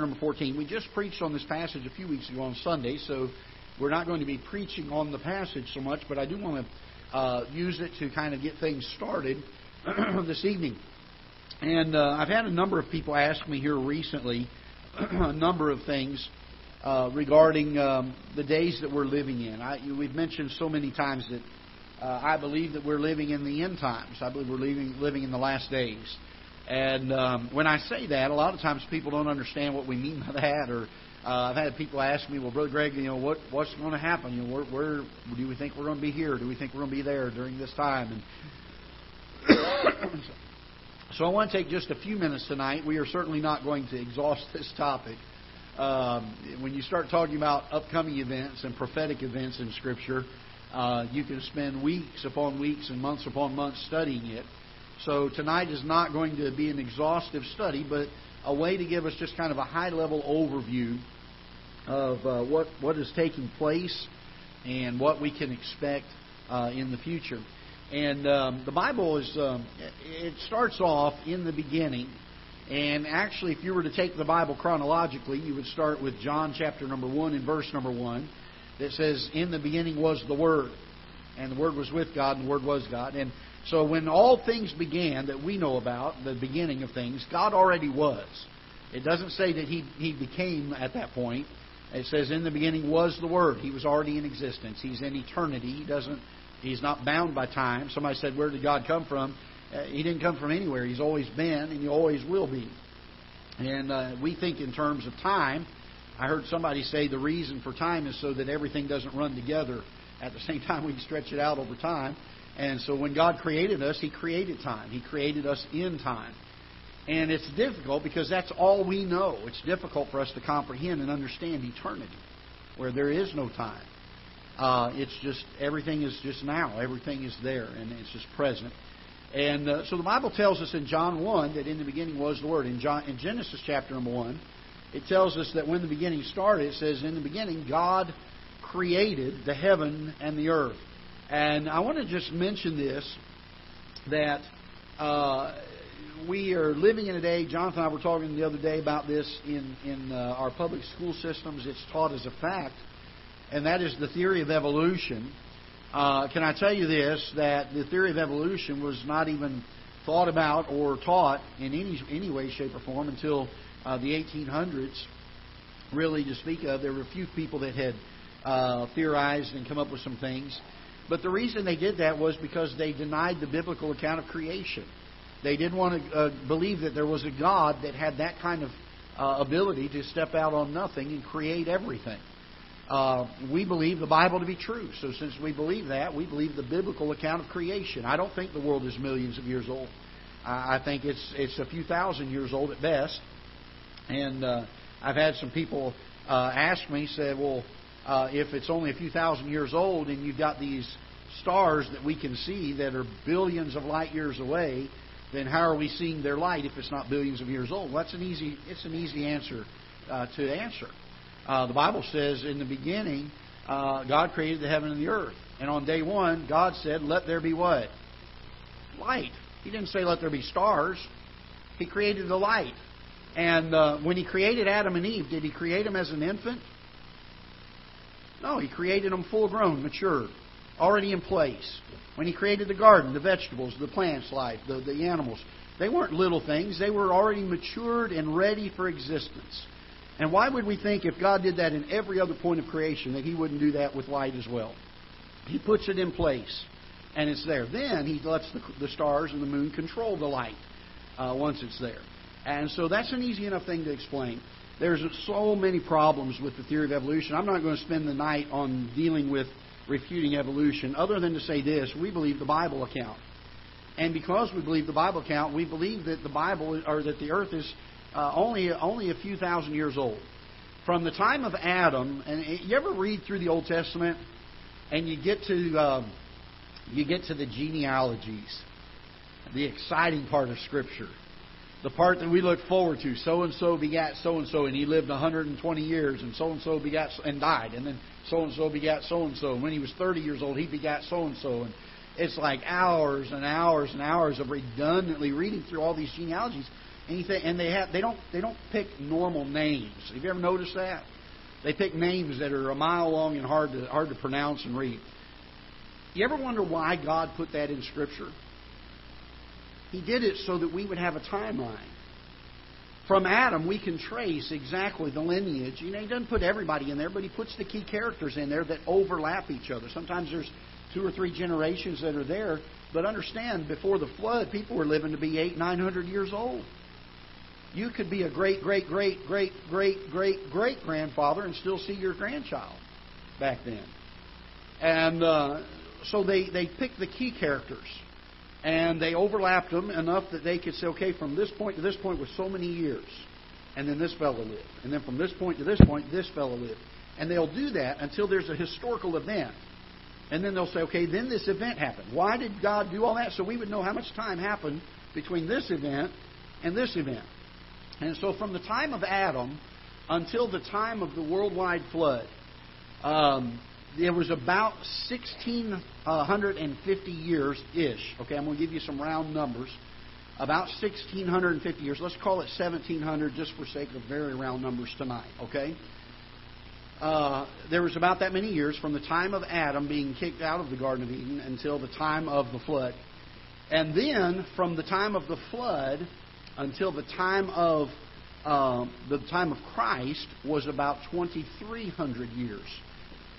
number 14. We just preached on this passage a few weeks ago on Sunday, so we're not going to be preaching on the passage so much, but I do want to uh, use it to kind of get things started this evening. And uh, I've had a number of people ask me here recently a number of things uh, regarding um, the days that we're living in. I, we've mentioned so many times that uh, I believe that we're living in the end times. I believe we're living, living in the last days. And um, when I say that, a lot of times people don't understand what we mean by that. Or uh, I've had people ask me, "Well, Brother Greg, you know, what what's going to happen? You know, where, where do we think we're going to be here? Do we think we're going to be there during this time?" And so I want to take just a few minutes tonight. We are certainly not going to exhaust this topic. Um, when you start talking about upcoming events and prophetic events in Scripture, uh, you can spend weeks upon weeks and months upon months studying it. So tonight is not going to be an exhaustive study, but a way to give us just kind of a high level overview of uh, what what is taking place and what we can expect uh, in the future. And um, the Bible is um, it starts off in the beginning. And actually, if you were to take the Bible chronologically, you would start with John chapter number one and verse number one, that says, "In the beginning was the Word, and the Word was with God, and the Word was God." And so when all things began that we know about, the beginning of things, God already was. It doesn't say that he, he became at that point. It says in the beginning was the Word. He was already in existence. He's in eternity. He doesn't he's not bound by time. Somebody said, Where did God come from? Uh, he didn't come from anywhere. He's always been and he always will be. And uh, we think in terms of time. I heard somebody say the reason for time is so that everything doesn't run together at the same time we can stretch it out over time. And so when God created us, He created time. He created us in time. And it's difficult because that's all we know. It's difficult for us to comprehend and understand eternity, where there is no time. Uh, it's just everything is just now. Everything is there, and it's just present. And uh, so the Bible tells us in John one that in the beginning was the Word. In, John, in Genesis chapter number one, it tells us that when the beginning started, it says in the beginning God created the heaven and the earth. And I want to just mention this that uh, we are living in a day. Jonathan and I were talking the other day about this in in uh, our public school systems. It's taught as a fact, and that is the theory of evolution. Uh, can I tell you this? That the theory of evolution was not even thought about or taught in any any way, shape, or form until uh, the 1800s. Really, to speak of, there were a few people that had uh, theorized and come up with some things. But the reason they did that was because they denied the biblical account of creation. They didn't want to uh, believe that there was a God that had that kind of uh, ability to step out on nothing and create everything. Uh, we believe the Bible to be true. So since we believe that, we believe the biblical account of creation. I don't think the world is millions of years old. I think it's it's a few thousand years old at best. And uh, I've had some people uh, ask me, say, well, uh, if it's only a few thousand years old and you've got these stars that we can see that are billions of light years away, then how are we seeing their light if it's not billions of years old? Well, that's an easy it's an easy answer uh, to answer. Uh, the Bible says in the beginning, uh, God created the heaven and the earth, and on day one, God said, "Let there be what? Light." He didn't say, "Let there be stars." He created the light. And uh, when He created Adam and Eve, did He create them as an infant? No, he created them full grown, mature, already in place. When he created the garden, the vegetables, the plants, life, the, the animals, they weren't little things. They were already matured and ready for existence. And why would we think if God did that in every other point of creation that he wouldn't do that with light as well? He puts it in place, and it's there. Then he lets the, the stars and the moon control the light uh, once it's there. And so that's an easy enough thing to explain. There's so many problems with the theory of evolution. I'm not going to spend the night on dealing with refuting evolution, other than to say this we believe the Bible account. And because we believe the Bible account, we believe that the Bible, or that the earth is uh, only, only a few thousand years old. From the time of Adam, and you ever read through the Old Testament and you get to, um, you get to the genealogies, the exciting part of Scripture the part that we look forward to. So and so begat so and so, and he lived 120 years, and so and so begat and died, and then so and so begat so and so. And when he was 30 years old, he begat so and so. And it's like hours and hours and hours of redundantly reading through all these genealogies. anything, and they have they don't they don't pick normal names. Have you ever noticed that? They pick names that are a mile long and hard to hard to pronounce and read. You ever wonder why God put that in Scripture? He did it so that we would have a timeline. From Adam, we can trace exactly the lineage. You know, he doesn't put everybody in there, but he puts the key characters in there that overlap each other. Sometimes there's two or three generations that are there, but understand, before the flood, people were living to be eight, nine hundred years old. You could be a great, great, great, great, great, great, great grandfather and still see your grandchild back then. And uh, so they, they picked the key characters and they overlapped them enough that they could say, okay, from this point to this point was so many years. And then this fellow lived. And then from this point to this point, this fellow lived. And they'll do that until there's a historical event. And then they'll say, okay, then this event happened. Why did God do all that? So we would know how much time happened between this event and this event. And so from the time of Adam until the time of the worldwide flood, um, there was about 1,650 years ish. Okay, I'm going to give you some round numbers. About 1,650 years. Let's call it 1,700 just for sake of very round numbers tonight. Okay? Uh, there was about that many years from the time of Adam being kicked out of the Garden of Eden until the time of the flood. And then from the time of the flood until the time of uh, the time of Christ was about 2,300 years.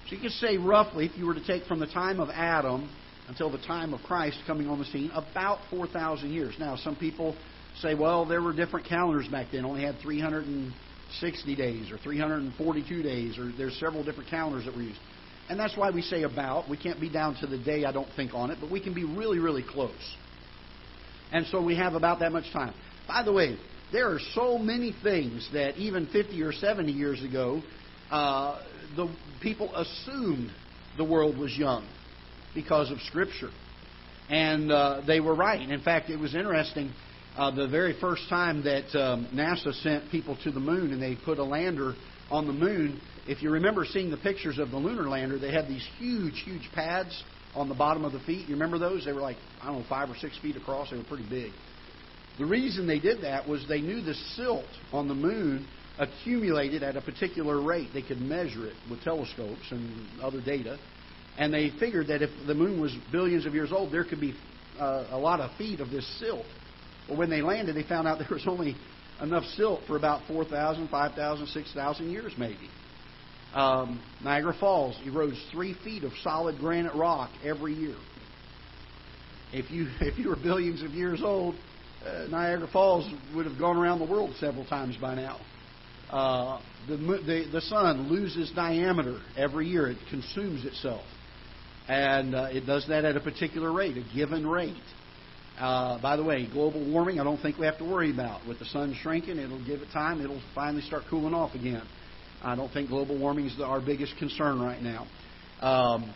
So you could say roughly, if you were to take from the time of Adam until the time of Christ coming on the scene, about 4,000 years. Now, some people say, well, there were different calendars back then, only had 360 days or 342 days, or there's several different calendars that were used. And that's why we say about. We can't be down to the day, I don't think, on it, but we can be really, really close. And so we have about that much time. By the way, there are so many things that even 50 or 70 years ago, uh, the people assumed the world was young because of Scripture. And uh, they were right. In fact, it was interesting. Uh, the very first time that um, NASA sent people to the moon and they put a lander on the moon, if you remember seeing the pictures of the lunar lander, they had these huge, huge pads on the bottom of the feet. You remember those? They were like, I don't know, five or six feet across. They were pretty big. The reason they did that was they knew the silt on the moon accumulated at a particular rate. They could measure it with telescopes and other data. And they figured that if the moon was billions of years old, there could be uh, a lot of feet of this silt. But when they landed, they found out there was only enough silt for about 4,000, 5,000, 6,000 years maybe. Um, Niagara Falls erodes three feet of solid granite rock every year. If you if you were billions of years old, uh, Niagara Falls would have gone around the world several times by now. Uh, the, the, the sun loses diameter every year. It consumes itself. And uh, it does that at a particular rate, a given rate. Uh, by the way, global warming, I don't think we have to worry about. With the sun shrinking, it'll give it time. It'll finally start cooling off again. I don't think global warming is the, our biggest concern right now. Um,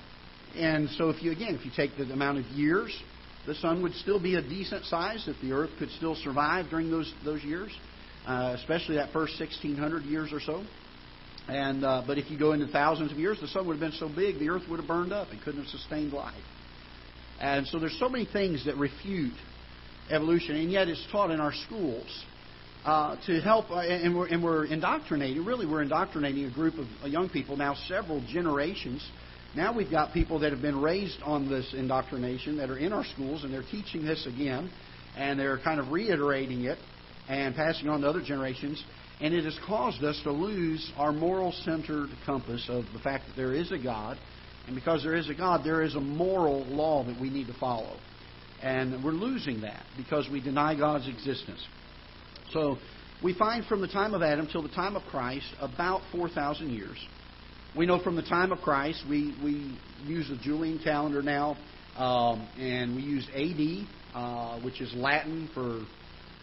and so, if you again, if you take the amount of years the sun would still be a decent size if the earth could still survive during those those years, uh, especially that first 1600 years or so. And uh, but if you go into thousands of years, the sun would have been so big the earth would have burned up and couldn't have sustained life. And so there's so many things that refute evolution, and yet it's taught in our schools uh, to help. Uh, and, we're, and we're indoctrinating. Really, we're indoctrinating a group of young people now, several generations now we've got people that have been raised on this indoctrination that are in our schools, and they're teaching this again, and they're kind of reiterating it and passing on to other generations. And it has caused us to lose our moral centered compass of the fact that there is a God. And because there is a God, there is a moral law that we need to follow. And we're losing that because we deny God's existence. So we find from the time of Adam till the time of Christ about 4,000 years. We know from the time of Christ, we, we use the Julian calendar now, um, and we use AD, uh, which is Latin for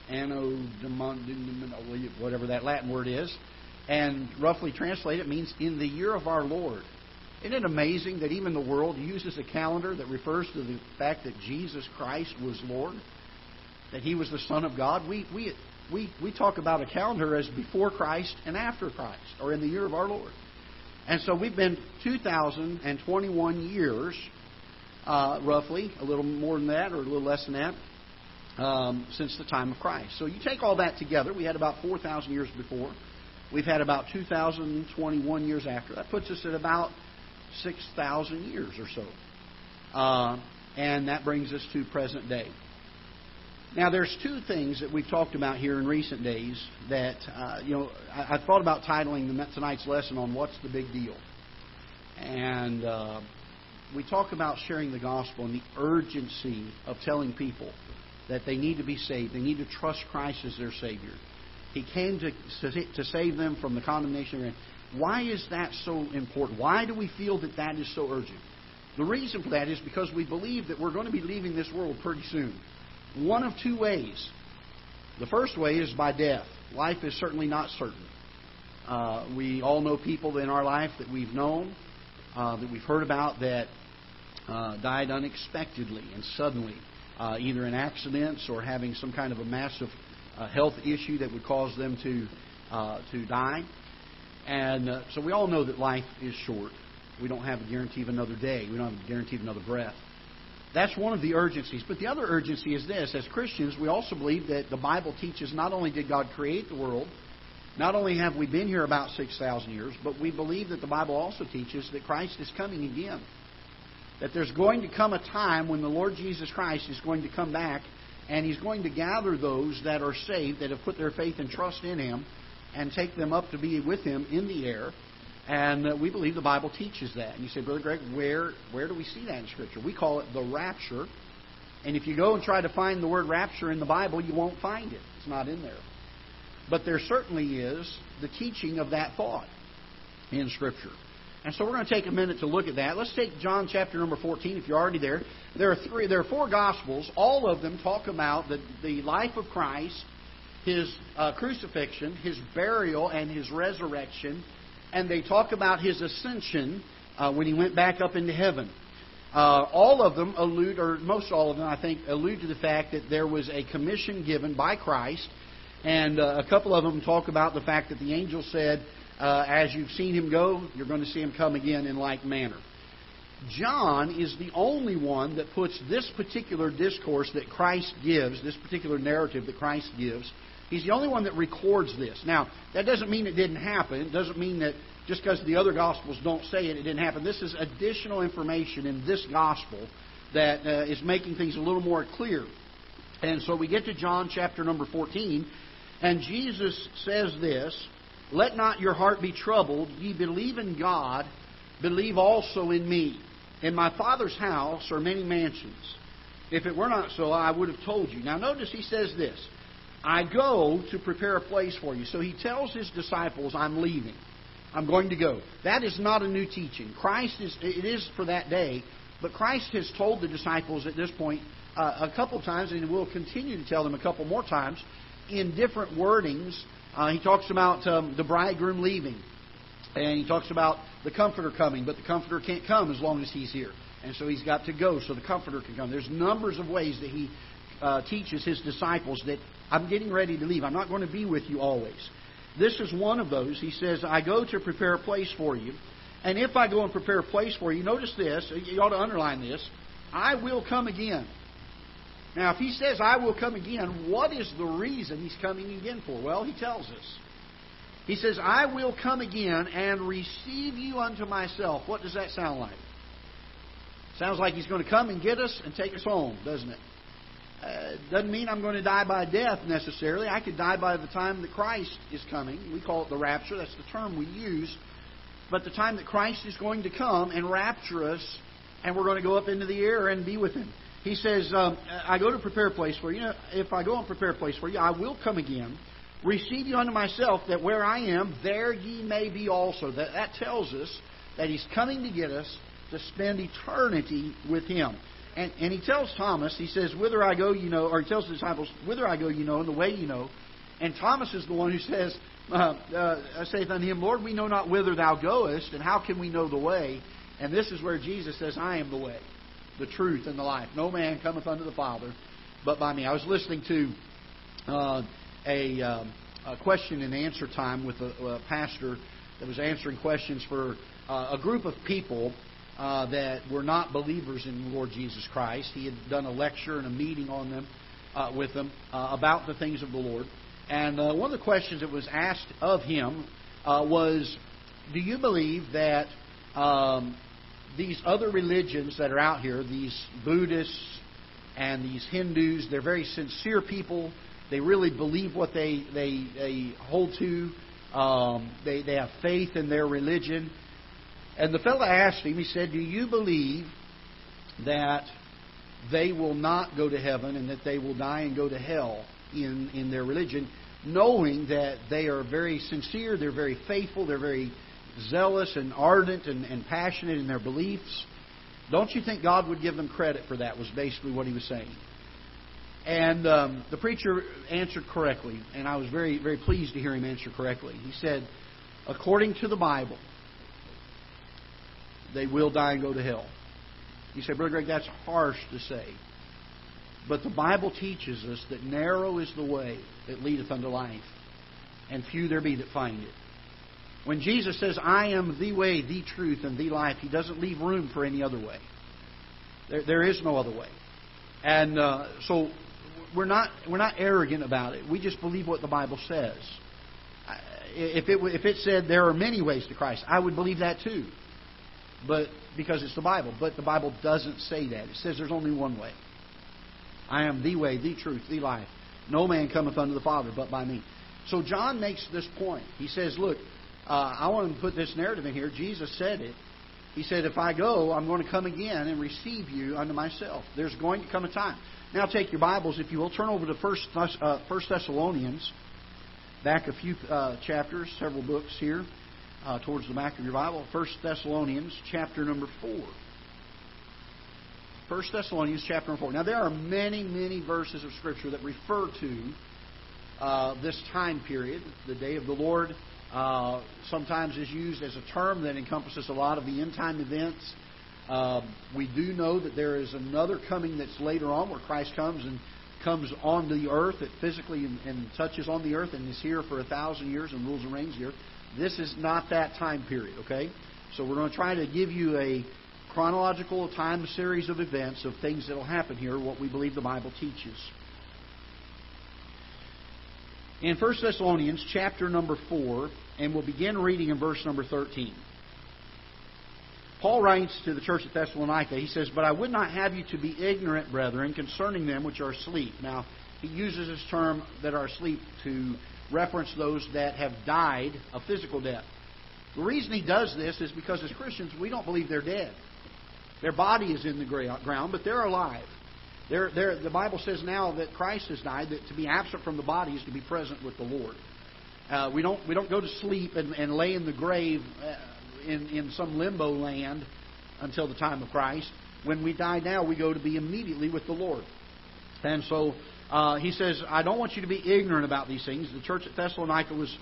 anno, whatever that Latin word is, and roughly translated it means in the year of our Lord. Isn't it amazing that even the world uses a calendar that refers to the fact that Jesus Christ was Lord, that He was the Son of God? We we we we talk about a calendar as before Christ and after Christ, or in the year of our Lord. And so we've been 2,021 years, uh, roughly, a little more than that or a little less than that, um, since the time of Christ. So you take all that together, we had about 4,000 years before. We've had about 2,021 years after. That puts us at about 6,000 years or so. Uh, and that brings us to present day. Now, there's two things that we've talked about here in recent days that, uh, you know, I, I, thought about titling tonight's lesson on What's the Big Deal? And uh, we talk about sharing the gospel and the urgency of telling people that they need to be saved. They need to trust Christ as their Savior. He came to, to save them from the condemnation. Why is that so important? Why do we feel that that is so urgent? The reason for that is because we believe that we're going to be leaving this world pretty soon. One of two ways. The first way is by death. Life is certainly not certain. Uh, we all know people in our life that we've known, uh, that we've heard about, that uh, died unexpectedly and suddenly, uh, either in accidents or having some kind of a massive uh, health issue that would cause them to uh, to die. And so we all know that life is short. We don't have a guarantee of another day. We don't have a guarantee of another breath. That's one of the urgencies. But the other urgency is this as Christians, we also believe that the Bible teaches not only did God create the world, not only have we been here about 6,000 years, but we believe that the Bible also teaches that Christ is coming again. That there's going to come a time when the Lord Jesus Christ is going to come back and He's going to gather those that are saved, that have put their faith and trust in Him, and take them up to be with Him in the air. And uh, we believe the Bible teaches that. And you say, Brother Greg, where, where do we see that in Scripture? We call it the rapture. And if you go and try to find the word rapture in the Bible, you won't find it. It's not in there. But there certainly is the teaching of that thought in Scripture. And so we're going to take a minute to look at that. Let's take John chapter number 14, if you're already there. There are three, there are four Gospels. All of them talk about the, the life of Christ, his uh, crucifixion, his burial, and his resurrection and they talk about his ascension uh, when he went back up into heaven. Uh, all of them allude, or most all of them, I think, allude to the fact that there was a commission given by Christ, and uh, a couple of them talk about the fact that the angel said, uh, "As you've seen him go, you're going to see him come again in like manner." John is the only one that puts this particular discourse that Christ gives, this particular narrative that Christ gives, He's the only one that records this. Now, that doesn't mean it didn't happen. It doesn't mean that just because the other Gospels don't say it, it didn't happen. This is additional information in this Gospel that uh, is making things a little more clear. And so we get to John chapter number 14, and Jesus says this Let not your heart be troubled. Ye believe in God, believe also in me. In my Father's house are many mansions. If it were not so, I would have told you. Now, notice he says this I go to prepare a place for you. So he tells his disciples, I'm leaving. I'm going to go. That is not a new teaching. Christ is, it is for that day, but Christ has told the disciples at this point uh, a couple times, and will continue to tell them a couple more times in different wordings. Uh, he talks about um, the bridegroom leaving, and he talks about the comforter coming, but the comforter can't come as long as he's here. And so he's got to go so the comforter can come. There's numbers of ways that he uh, teaches his disciples that I'm getting ready to leave. I'm not going to be with you always. This is one of those. He says, I go to prepare a place for you. And if I go and prepare a place for you, notice this, you ought to underline this, I will come again. Now, if he says, I will come again, what is the reason he's coming again for? Well, he tells us. He says, I will come again and receive you unto myself. What does that sound like? Sounds like he's going to come and get us and take us home, doesn't it? Uh, doesn't mean I'm going to die by death necessarily. I could die by the time that Christ is coming. We call it the rapture. That's the term we use. But the time that Christ is going to come and rapture us, and we're going to go up into the air and be with Him. He says, um, I go to prepare a place for you. you know, if I go and prepare a place for you, I will come again, receive you unto myself, that where I am, there ye may be also. That, that tells us that He's coming to get us to spend eternity with Him. And, and he tells Thomas, he says, Whither I go, you know, or he tells the disciples, Whither I go, you know, and the way you know. And Thomas is the one who says, uh, uh, saith unto him, Lord, we know not whither thou goest, and how can we know the way? And this is where Jesus says, I am the way, the truth, and the life. No man cometh unto the Father but by me. I was listening to uh, a, um, a, question and answer time with a, a, pastor that was answering questions for uh, a group of people uh, that were not believers in the Lord Jesus Christ. He had done a lecture and a meeting on them uh, with them uh, about the things of the Lord. And one of the questions that was asked of him was, "Do you believe that um, these other religions that are out here, these Buddhists and these Hindus, they're very sincere people. They really believe what they they, they hold to. Um, they they have faith in their religion." And the fellow asked him, he said, Do you believe that they will not go to heaven and that they will die and go to hell in, in their religion, knowing that they are very sincere, they're very faithful, they're very zealous and ardent and, and passionate in their beliefs? Don't you think God would give them credit for that? Was basically what he was saying. And um, the preacher answered correctly, and I was very, very pleased to hear him answer correctly. He said, according to the Bible, they will die and go to hell. You say, Brother Greg, that's harsh to say. But the Bible teaches us that narrow is the way that leadeth unto life, and few there be that find it. When Jesus says, I am the way, the truth, and the life, he doesn't leave room for any other way. There, there is no other way. And uh, so we're not, we're not arrogant about it. We just believe what the Bible says. If it, if it said there are many ways to Christ, I would believe that too but because it's the Bible. But the Bible doesn't say that. It says there's only one way. I am the way, the truth, the life. No man cometh unto the Father but by me. So John makes this point. He says, look, uh, I want to put this narrative in here. Jesus said it. He said, if I go, I'm going to come again and receive you unto myself. There's going to come a time. Now take your Bibles, if you will, turn over to First, uh, First Thessalonians, back a few uh, chapters, several books here uh, towards the back of your Bible, 1 Thessalonians chapter number 4. 1 Thessalonians chapter number 4. Now, there are many, many verses of Scripture that refer to uh, this time period, the day of the Lord. Uh, sometimes is used as a term that encompasses a lot of the end time events. Uh, we do know that there is another coming that's later on where Christ comes and comes on the earth, that physically and, and touches on the earth and is here for a thousand years and rules and reigns here. This is not that time period, okay? So we're going to try to give you a chronological time series of events of things that will happen here, what we believe the Bible teaches. In 1 Thessalonians chapter number 4, and we'll begin reading in verse number 13. Paul writes to the church at Thessalonica, he says, But I would not have you to be ignorant, brethren, concerning them which are asleep. Now, he uses this term that are asleep to reference those that have died a physical death. The reason he does this is because as Christians, we don't believe they're dead. Their body is in the ground, but they're alive. They're, they're, the Bible says now that Christ has died, that to be absent from the body is to be present with the Lord. Uh, we don't we don't go to sleep and, and lay in the grave uh, in in some limbo land until the time of Christ. When we die now, we go to be immediately with the Lord. And so uh, he says, I don't want you to be ignorant about these things. The church at Thessalonica was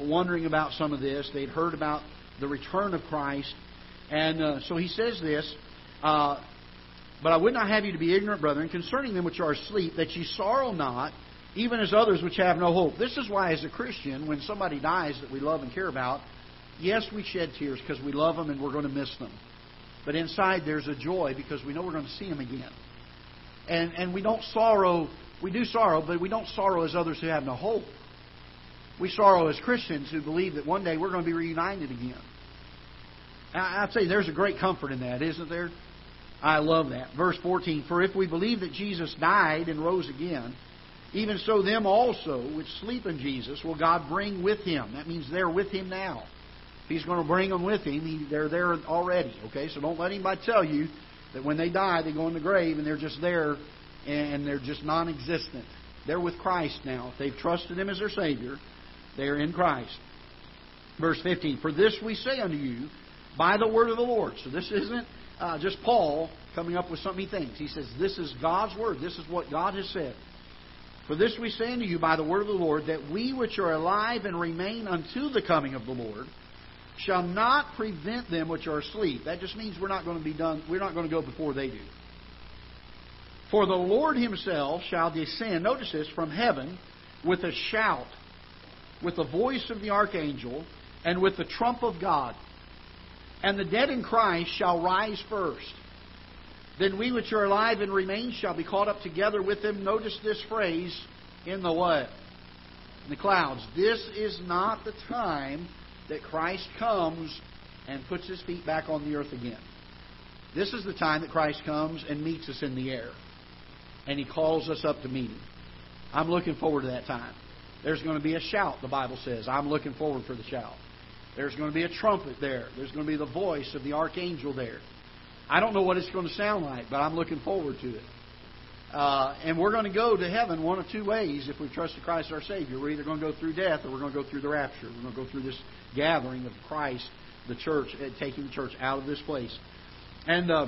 wondering about some of this. They'd heard about the return of Christ. And uh, so he says this uh, But I would not have you to be ignorant, brethren, concerning them which are asleep, that ye sorrow not, even as others which have no hope. This is why, as a Christian, when somebody dies that we love and care about, yes, we shed tears because we love them and we're going to miss them. But inside there's a joy because we know we're going to see them again. And, and we don't sorrow we do sorrow, but we don't sorrow as others who have no hope. We sorrow as Christians who believe that one day we're going to be reunited again. I'd say there's a great comfort in that, isn't there? I love that. Verse 14 For if we believe that Jesus died and rose again, even so them also which sleep in Jesus will God bring with him. That means they're with him now. He's going to bring them with him, they're there already. Okay, so don't let anybody tell you that when they die, they go in the grave and they're just there and they're just non existent. They're with Christ now. If they've trusted Him as their Savior, they're in Christ. Verse 15 For this we say unto you by the word of the Lord. So this isn't uh, just Paul coming up with something he thinks. He says, This is God's word. This is what God has said. For this we say unto you by the word of the Lord, that we which are alive and remain unto the coming of the Lord shall not prevent them which are asleep. That just means we're not going to be done, we're not going to go before they do. For the Lord himself shall descend, notice this, from heaven with a shout, with the voice of the archangel, and with the trump of God. And the dead in Christ shall rise first. Then we which are alive and remain shall be caught up together with them. Notice this phrase in the what? In the clouds. This is not the time that Christ comes and puts his feet back on the earth again. This is the time that Christ comes and meets us in the air. And he calls us up to meet him. I'm looking forward to that time. There's going to be a shout, the Bible says. I'm looking forward for the shout. There's going to be a trumpet there. There's going to be the voice of the archangel there. I don't know what it's going to sound like, but I'm looking forward to it. Uh, and we're going to go to heaven one of two ways if we trust Christ our Savior. We're either going to go through death or we're going to go through the rapture. We're going to go through this gathering of Christ, the church, taking the church out of this place. And uh,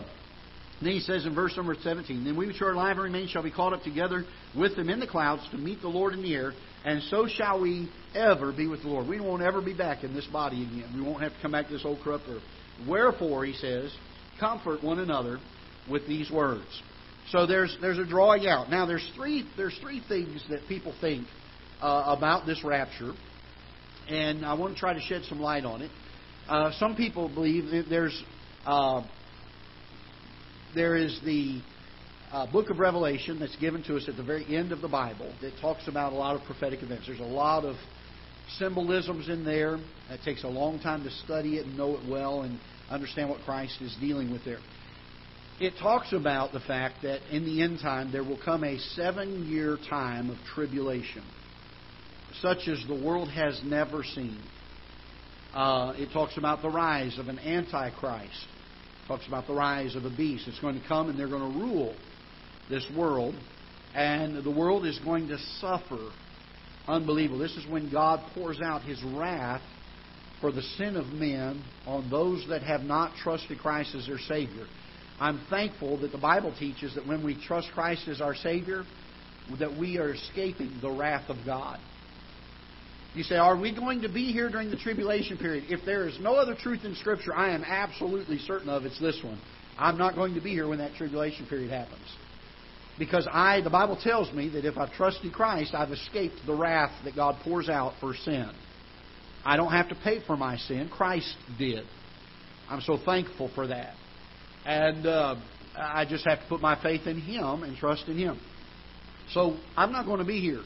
then he says in verse number 17, Then we which are alive and remain shall be caught up together with them in the clouds to meet the Lord in the air, and so shall we ever be with the Lord. We won't ever be back in this body again. We won't have to come back to this old corrupt earth. Wherefore, he says, comfort one another with these words. So there's there's a drawing out. Now there's three there's three things that people think uh, about this rapture, and I want to try to shed some light on it. Uh, some people believe that there's uh, there is the uh, book of Revelation that's given to us at the very end of the Bible that talks about a lot of prophetic events. There's a lot of symbolisms in there. It takes a long time to study it and know it well and understand what Christ is dealing with there. It talks about the fact that in the end time there will come a seven year time of tribulation, such as the world has never seen. Uh, it talks about the rise of an antichrist talks about the rise of a beast. It's going to come and they're going to rule this world. And the world is going to suffer unbelievable. This is when God pours out his wrath for the sin of men on those that have not trusted Christ as their Savior. I'm thankful that the Bible teaches that when we trust Christ as our Savior, that we are escaping the wrath of God. You say, Are we going to be here during the tribulation period? If there is no other truth in Scripture, I am absolutely certain of it's this one. I'm not going to be here when that tribulation period happens. Because I, the Bible tells me that if I've trusted Christ, I've escaped the wrath that God pours out for sin. I don't have to pay for my sin. Christ did. I'm so thankful for that. And uh, I just have to put my faith in Him and trust in Him. So I'm not going to be here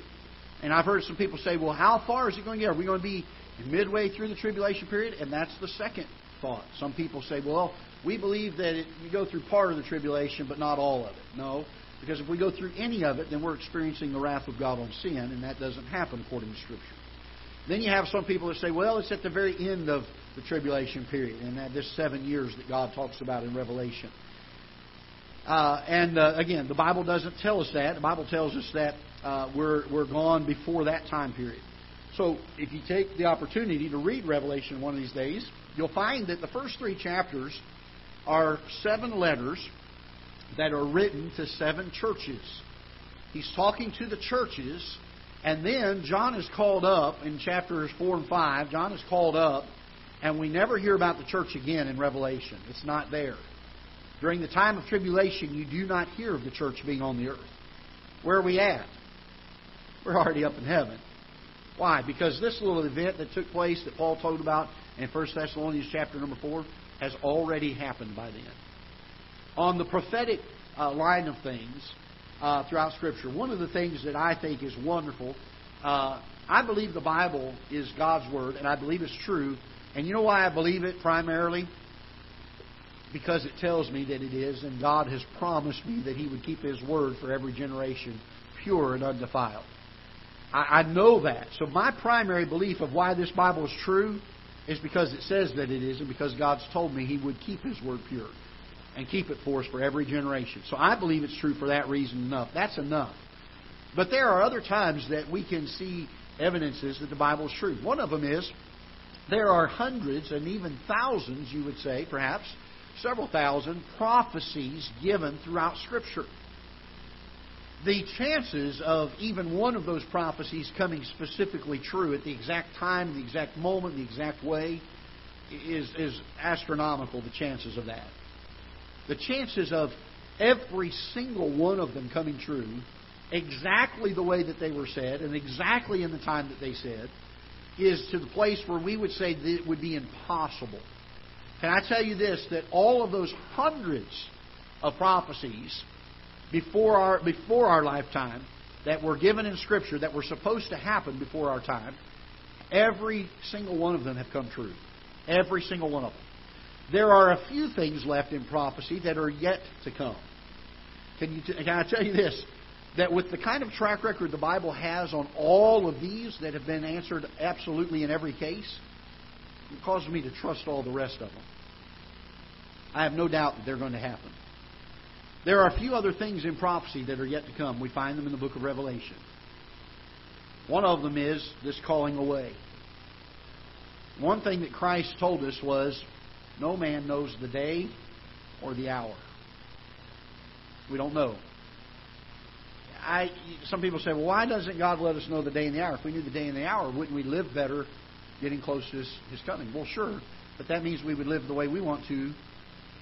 and I've heard some people say, well, how far is it going to get? Are we going to be midway through the tribulation period? And that's the second thought. Some people say, well, we believe that it, we go through part of the tribulation, but not all of it. No, because if we go through any of it, then we're experiencing the wrath of God on sin, and that doesn't happen according to Scripture. Then you have some people that say, well, it's at the very end of the tribulation period, and that this seven years that God talks about in Revelation. Uh, and uh, again, the Bible doesn't tell us that. The Bible tells us that uh, we're, we're gone before that time period. So if you take the opportunity to read Revelation one of these days, you'll find that the first three chapters are seven letters that are written to seven churches. He's talking to the churches, and then John is called up in chapters 4 and 5. John is called up, and we never hear about the church again in Revelation. It's not there. During the time of tribulation, you do not hear of the church being on the earth. Where are we at? We're already up in heaven. Why? Because this little event that took place that Paul told about in 1 Thessalonians chapter number 4 has already happened by then. On the prophetic uh, line of things uh, throughout Scripture, one of the things that I think is wonderful, uh, I believe the Bible is God's Word, and I believe it's true. And you know why I believe it primarily? Because it tells me that it is, and God has promised me that He would keep His Word for every generation pure and undefiled. I, I know that. So my primary belief of why this Bible is true is because it says that it is, and because God's told me He would keep His word pure and keep it for us for every generation. So I believe it's true for that reason enough. That's enough. But there are other times that we can see evidences that the Bible is true. One of them is there are hundreds and even thousands, you would say, perhaps, several thousand prophecies given throughout Scripture the chances of even one of those prophecies coming specifically true at the exact time, the exact moment, the exact way is, is astronomical, the chances of that. The chances of every single one of them coming true exactly the way that they were said and exactly in the time that they said is to the place where we would say that it would be impossible. Can I tell you this that all of those hundreds of prophecies before our, before our lifetime that were given in Scripture that were supposed to happen before our time, every single one of them have come true. Every single one of them. There are a few things left in prophecy that are yet to come. Can, you, can I tell you this? That with the kind of track record the Bible has on all of these that have been answered absolutely in every case, it causes me to trust all the rest of them. I have no doubt that they're going to happen. There are a few other things in prophecy that are yet to come. We find them in the book of Revelation. One of them is this calling away. One thing that Christ told us was no man knows the day or the hour. We don't know. I, some people say, well, why doesn't God let us know the day and the hour? If we knew the day and the hour, wouldn't we live better getting close to His, his coming? Well, sure. But that means we would live the way we want to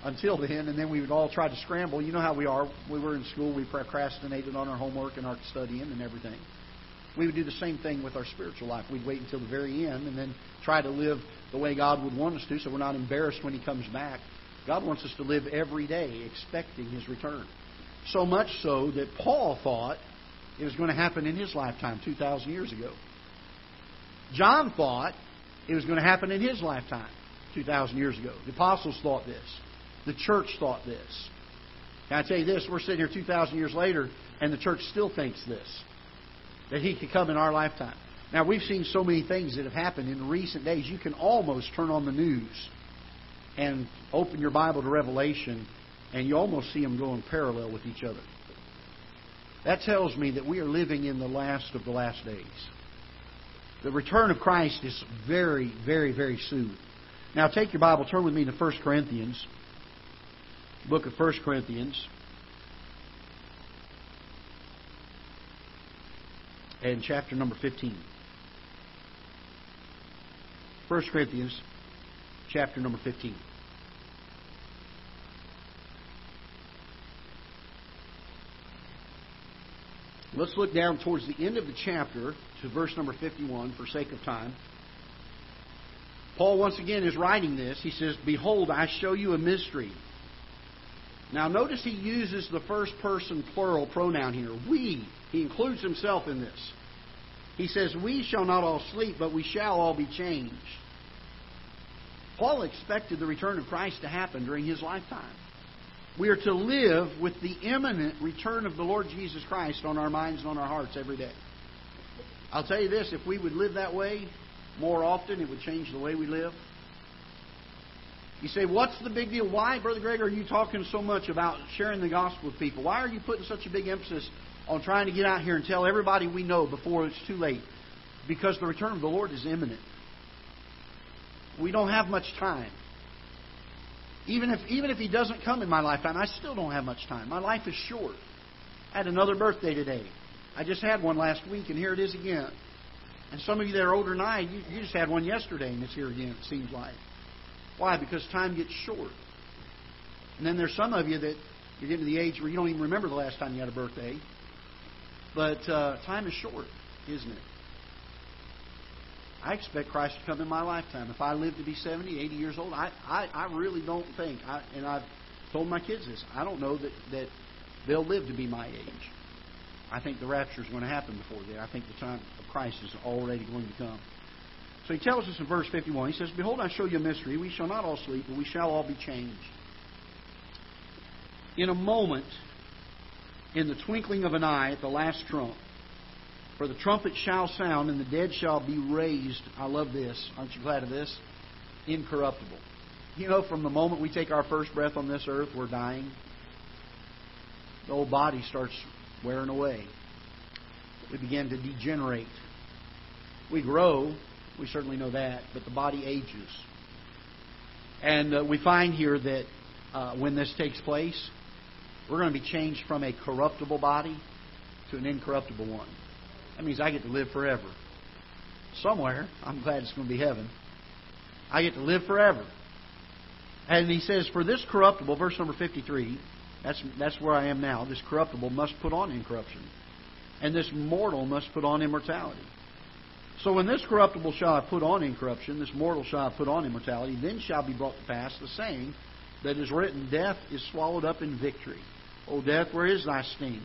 until then, and then we would all try to scramble. You know how we are. We were in school, we procrastinated on our homework and our studying and everything. We would do the same thing with our spiritual life. We'd wait until the very end and then try to live the way God would want us to so we're not embarrassed when He comes back. God wants us to live every day expecting His return. So much so that Paul thought it was going to happen in his lifetime 2,000 years ago. John thought it was going to happen in his lifetime 2,000 years ago. The apostles thought this. The church thought this. Can I tell you this? We're sitting here 2,000 years later, and the church still thinks this that he could come in our lifetime. Now, we've seen so many things that have happened in recent days, you can almost turn on the news and open your Bible to Revelation, and you almost see them going parallel with each other. That tells me that we are living in the last of the last days. The return of Christ is very, very, very soon. Now, take your Bible, turn with me to 1 Corinthians, book of 1 Corinthians. and chapter number 15. 1 Corinthians chapter number 15. Let's look down towards the end of the chapter to verse number 51 for sake of time. Paul once again is writing this. He says, Behold, I show you a mystery. Now notice he uses the first person plural pronoun here. We. He includes himself in this. He says, We shall not all sleep, but we shall all be changed. Paul expected the return of Christ to happen during his lifetime. We are to live with the imminent return of the Lord Jesus Christ on our minds and on our hearts every day. I'll tell you this if we would live that way more often, it would change the way we live. You say, What's the big deal? Why, Brother Greg, are you talking so much about sharing the gospel with people? Why are you putting such a big emphasis on trying to get out here and tell everybody we know before it's too late? Because the return of the Lord is imminent. We don't have much time. Even if, even if He doesn't come in my lifetime, I still don't have much time. My life is short. I had another birthday today. I just had one last week, and here it is again. And some of you that are older than I, you, you just had one yesterday, and it's here again, it seems like. Why? Because time gets short. And then there's some of you that you're getting to the age where you don't even remember the last time you had a birthday. But uh, time is short, isn't it? I expect Christ to come in my lifetime. If I live to be 70, 80 years old, I, I, I really don't think, I, and I've told my kids this, I don't know that, that they'll live to be my age. I think the rapture is going to happen before then. I think the time of Christ is already going to come. So he tells us in verse 51, he says, Behold, I show you a mystery. We shall not all sleep, but we shall all be changed. In a moment, in the twinkling of an eye, at the last trump, for the trumpet shall sound, and the dead shall be raised. I love this. Aren't you glad of this? Incorruptible. You know, from the moment we take our first breath on this earth, we're dying. The old body starts wearing away. We begin to degenerate. We grow, we certainly know that, but the body ages. And uh, we find here that uh, when this takes place, we're going to be changed from a corruptible body to an incorruptible one. That means I get to live forever. Somewhere, I'm glad it's going to be heaven. I get to live forever. And he says, For this corruptible, verse number 53, that's, that's where I am now. This corruptible must put on incorruption, and this mortal must put on immortality. So when this corruptible shall have put on incorruption, this mortal shall have put on immortality, then shall be brought to pass the saying that is written, Death is swallowed up in victory. O death, where is thy sting?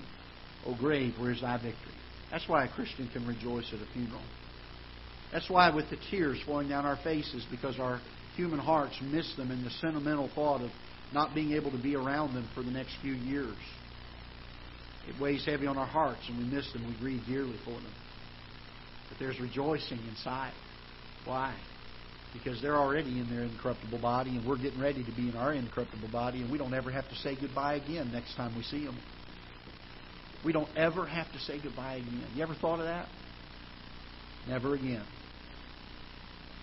O grave, where is thy victory? That's why a Christian can rejoice at a funeral. That's why, with the tears flowing down our faces, because our human hearts miss them in the sentimental thought of not being able to be around them for the next few years. It weighs heavy on our hearts, and we miss them. We grieve dearly for them. But there's rejoicing inside. Why? Because they're already in their incorruptible body, and we're getting ready to be in our incorruptible body, and we don't ever have to say goodbye again next time we see them. We don't ever have to say goodbye again. You ever thought of that? Never again.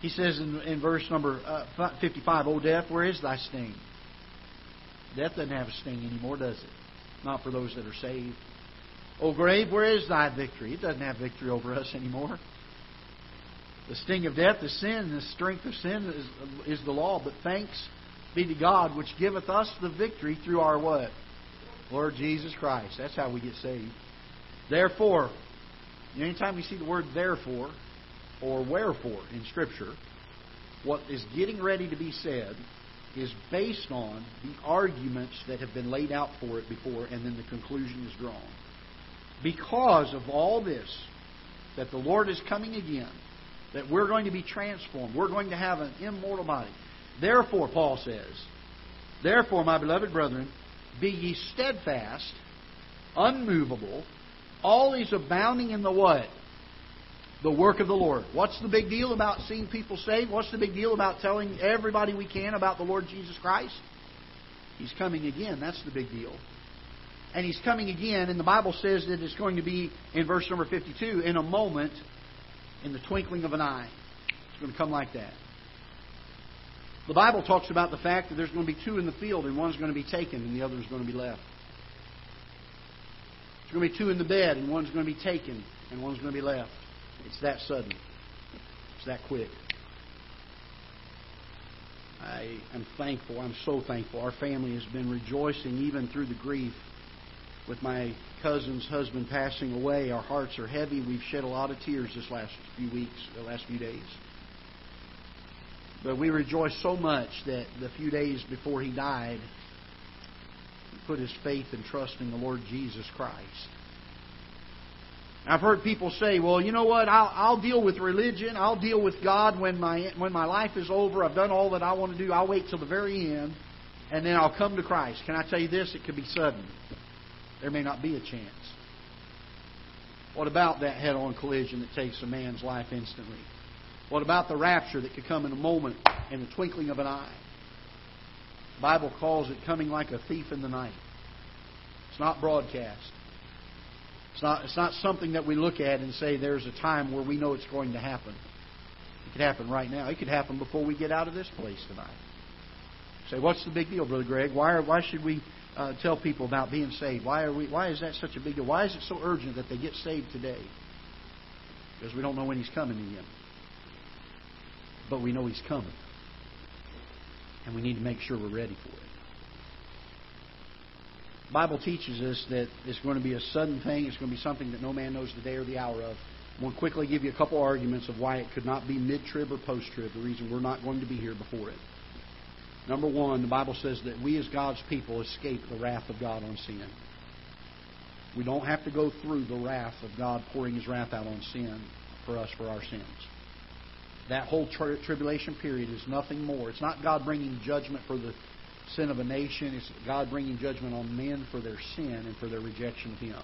He says in, in verse number uh, 55, O death, where is thy sting? Death doesn't have a sting anymore, does it? Not for those that are saved. O grave, where is thy victory? It doesn't have victory over us anymore. The sting of death is sin, the strength of sin is, is the law. But thanks be to God, which giveth us the victory through our what? Lord Jesus Christ. That's how we get saved. Therefore, anytime you see the word therefore or wherefore in Scripture, what is getting ready to be said is based on the arguments that have been laid out for it before, and then the conclusion is drawn. Because of all this, that the Lord is coming again, that we're going to be transformed, we're going to have an immortal body. Therefore, Paul says, Therefore, my beloved brethren, be ye steadfast, unmovable, always abounding in the what? The work of the Lord. What's the big deal about seeing people saved? What's the big deal about telling everybody we can about the Lord Jesus Christ? He's coming again. That's the big deal. And He's coming again, and the Bible says that it's going to be, in verse number 52, in a moment, in the twinkling of an eye. It's going to come like that. The Bible talks about the fact that there's going to be two in the field, and one's going to be taken, and the other is going to be left. There's going to be two in the bed, and one's going to be taken, and one's going to be left. It's that sudden. It's that quick. I am thankful. I'm so thankful. Our family has been rejoicing even through the grief with my cousin's husband passing away. Our hearts are heavy. We've shed a lot of tears this last few weeks, the last few days. But we rejoice so much that the few days before he died, he put his faith and trust in the Lord Jesus Christ. I've heard people say, "Well, you know what? I'll, I'll deal with religion. I'll deal with God when my when my life is over. I've done all that I want to do. I'll wait till the very end, and then I'll come to Christ." Can I tell you this? It could be sudden. There may not be a chance. What about that head-on collision that takes a man's life instantly? What about the rapture that could come in a moment, in the twinkling of an eye? The Bible calls it coming like a thief in the night. It's not broadcast. It's not, it's not something that we look at and say there's a time where we know it's going to happen. It could happen right now. It could happen before we get out of this place tonight. say, what's the big deal, Brother Greg? Why, are, why should we uh, tell people about being saved? Why, are we, why is that such a big deal? Why is it so urgent that they get saved today? Because we don't know when He's coming again but we know He's coming. And we need to make sure we're ready for it. The Bible teaches us that it's going to be a sudden thing. It's going to be something that no man knows the day or the hour of. Want to quickly give you a couple arguments of why it could not be mid-trib or post-trib, the reason we're not going to be here before it. Number one, the Bible says that we as God's people escape the wrath of God on sin. We don't have to go through the wrath of God pouring His wrath out on sin for us for our sins. That whole tri- tribulation period is nothing more. It's not God bringing judgment for the sin of a nation. It's God bringing judgment on men for their sin and for their rejection of Him.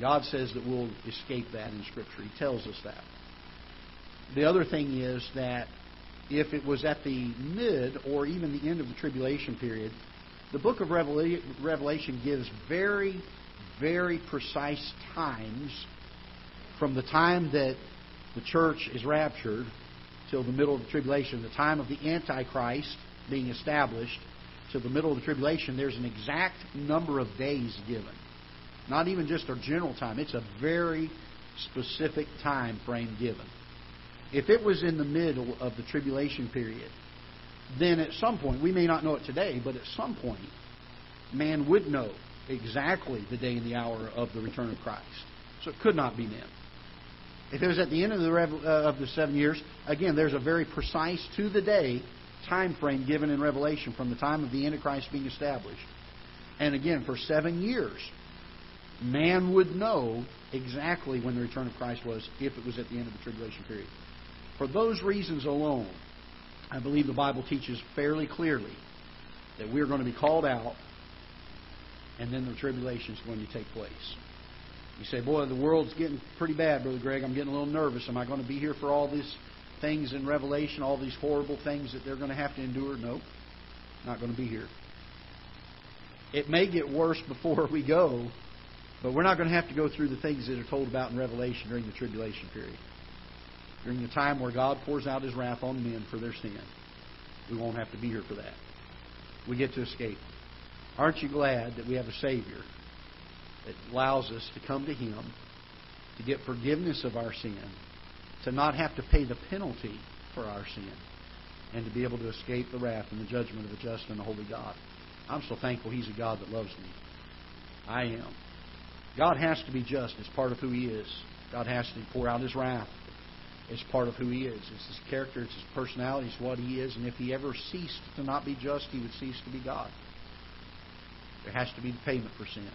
God says that we'll escape that in Scripture. He tells us that. The other thing is that if it was at the mid or even the end of the tribulation period, the book of Revelation gives very, very precise times from the time that the church is raptured till the middle of the tribulation, the time of the Antichrist being established, till the middle of the tribulation, there's an exact number of days given. Not even just a general time, it's a very specific time frame given. If it was in the middle of the tribulation period, then at some point, we may not know it today, but at some point, man would know exactly the day and the hour of the return of Christ. So it could not be then. If it was at the end of the, uh, of the seven years, again, there's a very precise to the day time frame given in Revelation from the time of the Antichrist being established. And again, for seven years, man would know exactly when the return of Christ was if it was at the end of the tribulation period. For those reasons alone, I believe the Bible teaches fairly clearly that we're going to be called out and then the tribulation is going to take place. You say, Boy, the world's getting pretty bad, Brother Greg. I'm getting a little nervous. Am I going to be here for all these things in Revelation, all these horrible things that they're going to have to endure? No, not going to be here. It may get worse before we go, but we're not going to have to go through the things that are told about in Revelation during the tribulation period. During the time where God pours out his wrath on men for their sin. We won't have to be here for that. We get to escape. Aren't you glad that we have a Savior that allows us to come to Him, to get forgiveness of our sin, to not have to pay the penalty for our sin, and to be able to escape the wrath and the judgment of a just and a holy God? I'm so thankful He's a God that loves me. I am. God has to be just. It's part of who He is. God has to pour out His wrath. It's part of who He is. It's His character. It's His personality. It's what He is. And if He ever ceased to not be just, He would cease to be God. There has to be the payment for sin.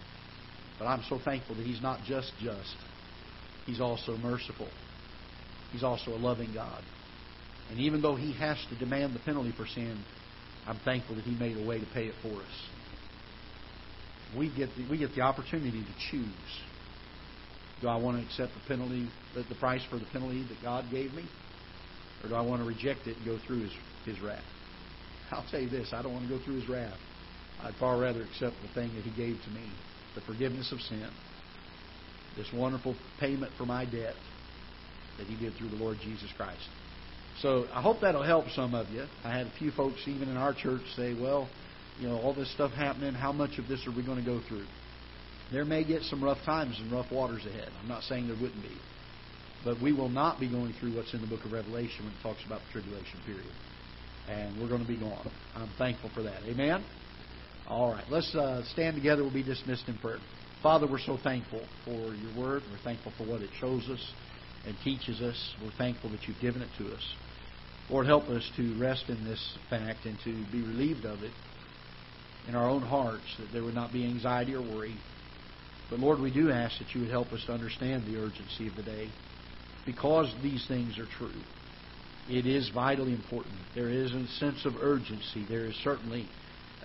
But I'm so thankful that He's not just just. He's also merciful. He's also a loving God. And even though He has to demand the penalty for sin, I'm thankful that He made a way to pay it for us. We get the, we get the opportunity to choose. Do I want to accept the penalty, the, price for the penalty that God gave me, or do I want to reject it and go through His His wrath? I'll tell you this: I don't want to go through His wrath. I'd far rather accept the thing that He gave to me, the forgiveness of sin, this wonderful payment for my debt that He did through the Lord Jesus Christ. So I hope that'll help some of you. I had a few folks even in our church say, well, you know, all this stuff happening, how much of this are we going to go through? There may get some rough times and rough waters ahead. I'm not saying there wouldn't be. But we will not be going through what's in the book of Revelation when it talks about the tribulation period. And we're going to be gone. I'm thankful for that. Amen? All right. Let's uh, stand together. We'll be dismissed in prayer. Father, we're so thankful for your word. We're thankful for what it shows us and teaches us. We're thankful that you've given it to us. Lord, help us to rest in this fact and to be relieved of it in our own hearts, that there would not be anxiety or worry. But Lord, we do ask that you would help us to understand the urgency of the day because these things are true. It is vitally important. There is a sense of urgency. There is certainly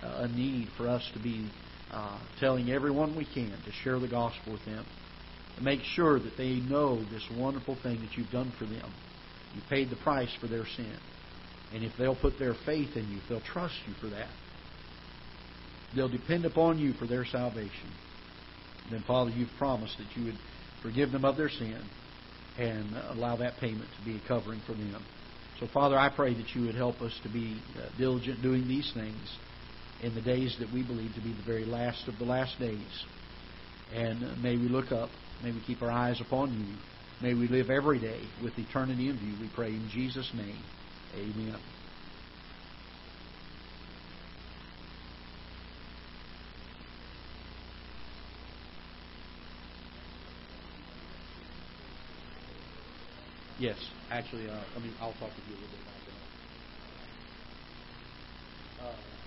uh, a need for us to be uh, telling everyone we can to share the gospel with them, to make sure that they know this wonderful thing that you've done for them. You paid the price for their sin. And if they'll put their faith in you, if they'll trust you for that, they'll depend upon you for their salvation. Then, Father, you've promised that you would forgive them of their sin and allow that payment to be a covering for them. So, Father, I pray that you would help us to be uh, diligent doing these things in the days that we believe to be the very last of the last days. And may we look up. May we keep our eyes upon you. May we live every day with eternity in view. We pray in Jesus' name. Amen. Yes, actually, uh, I mean, I'll talk to you a little bit about that. Uh,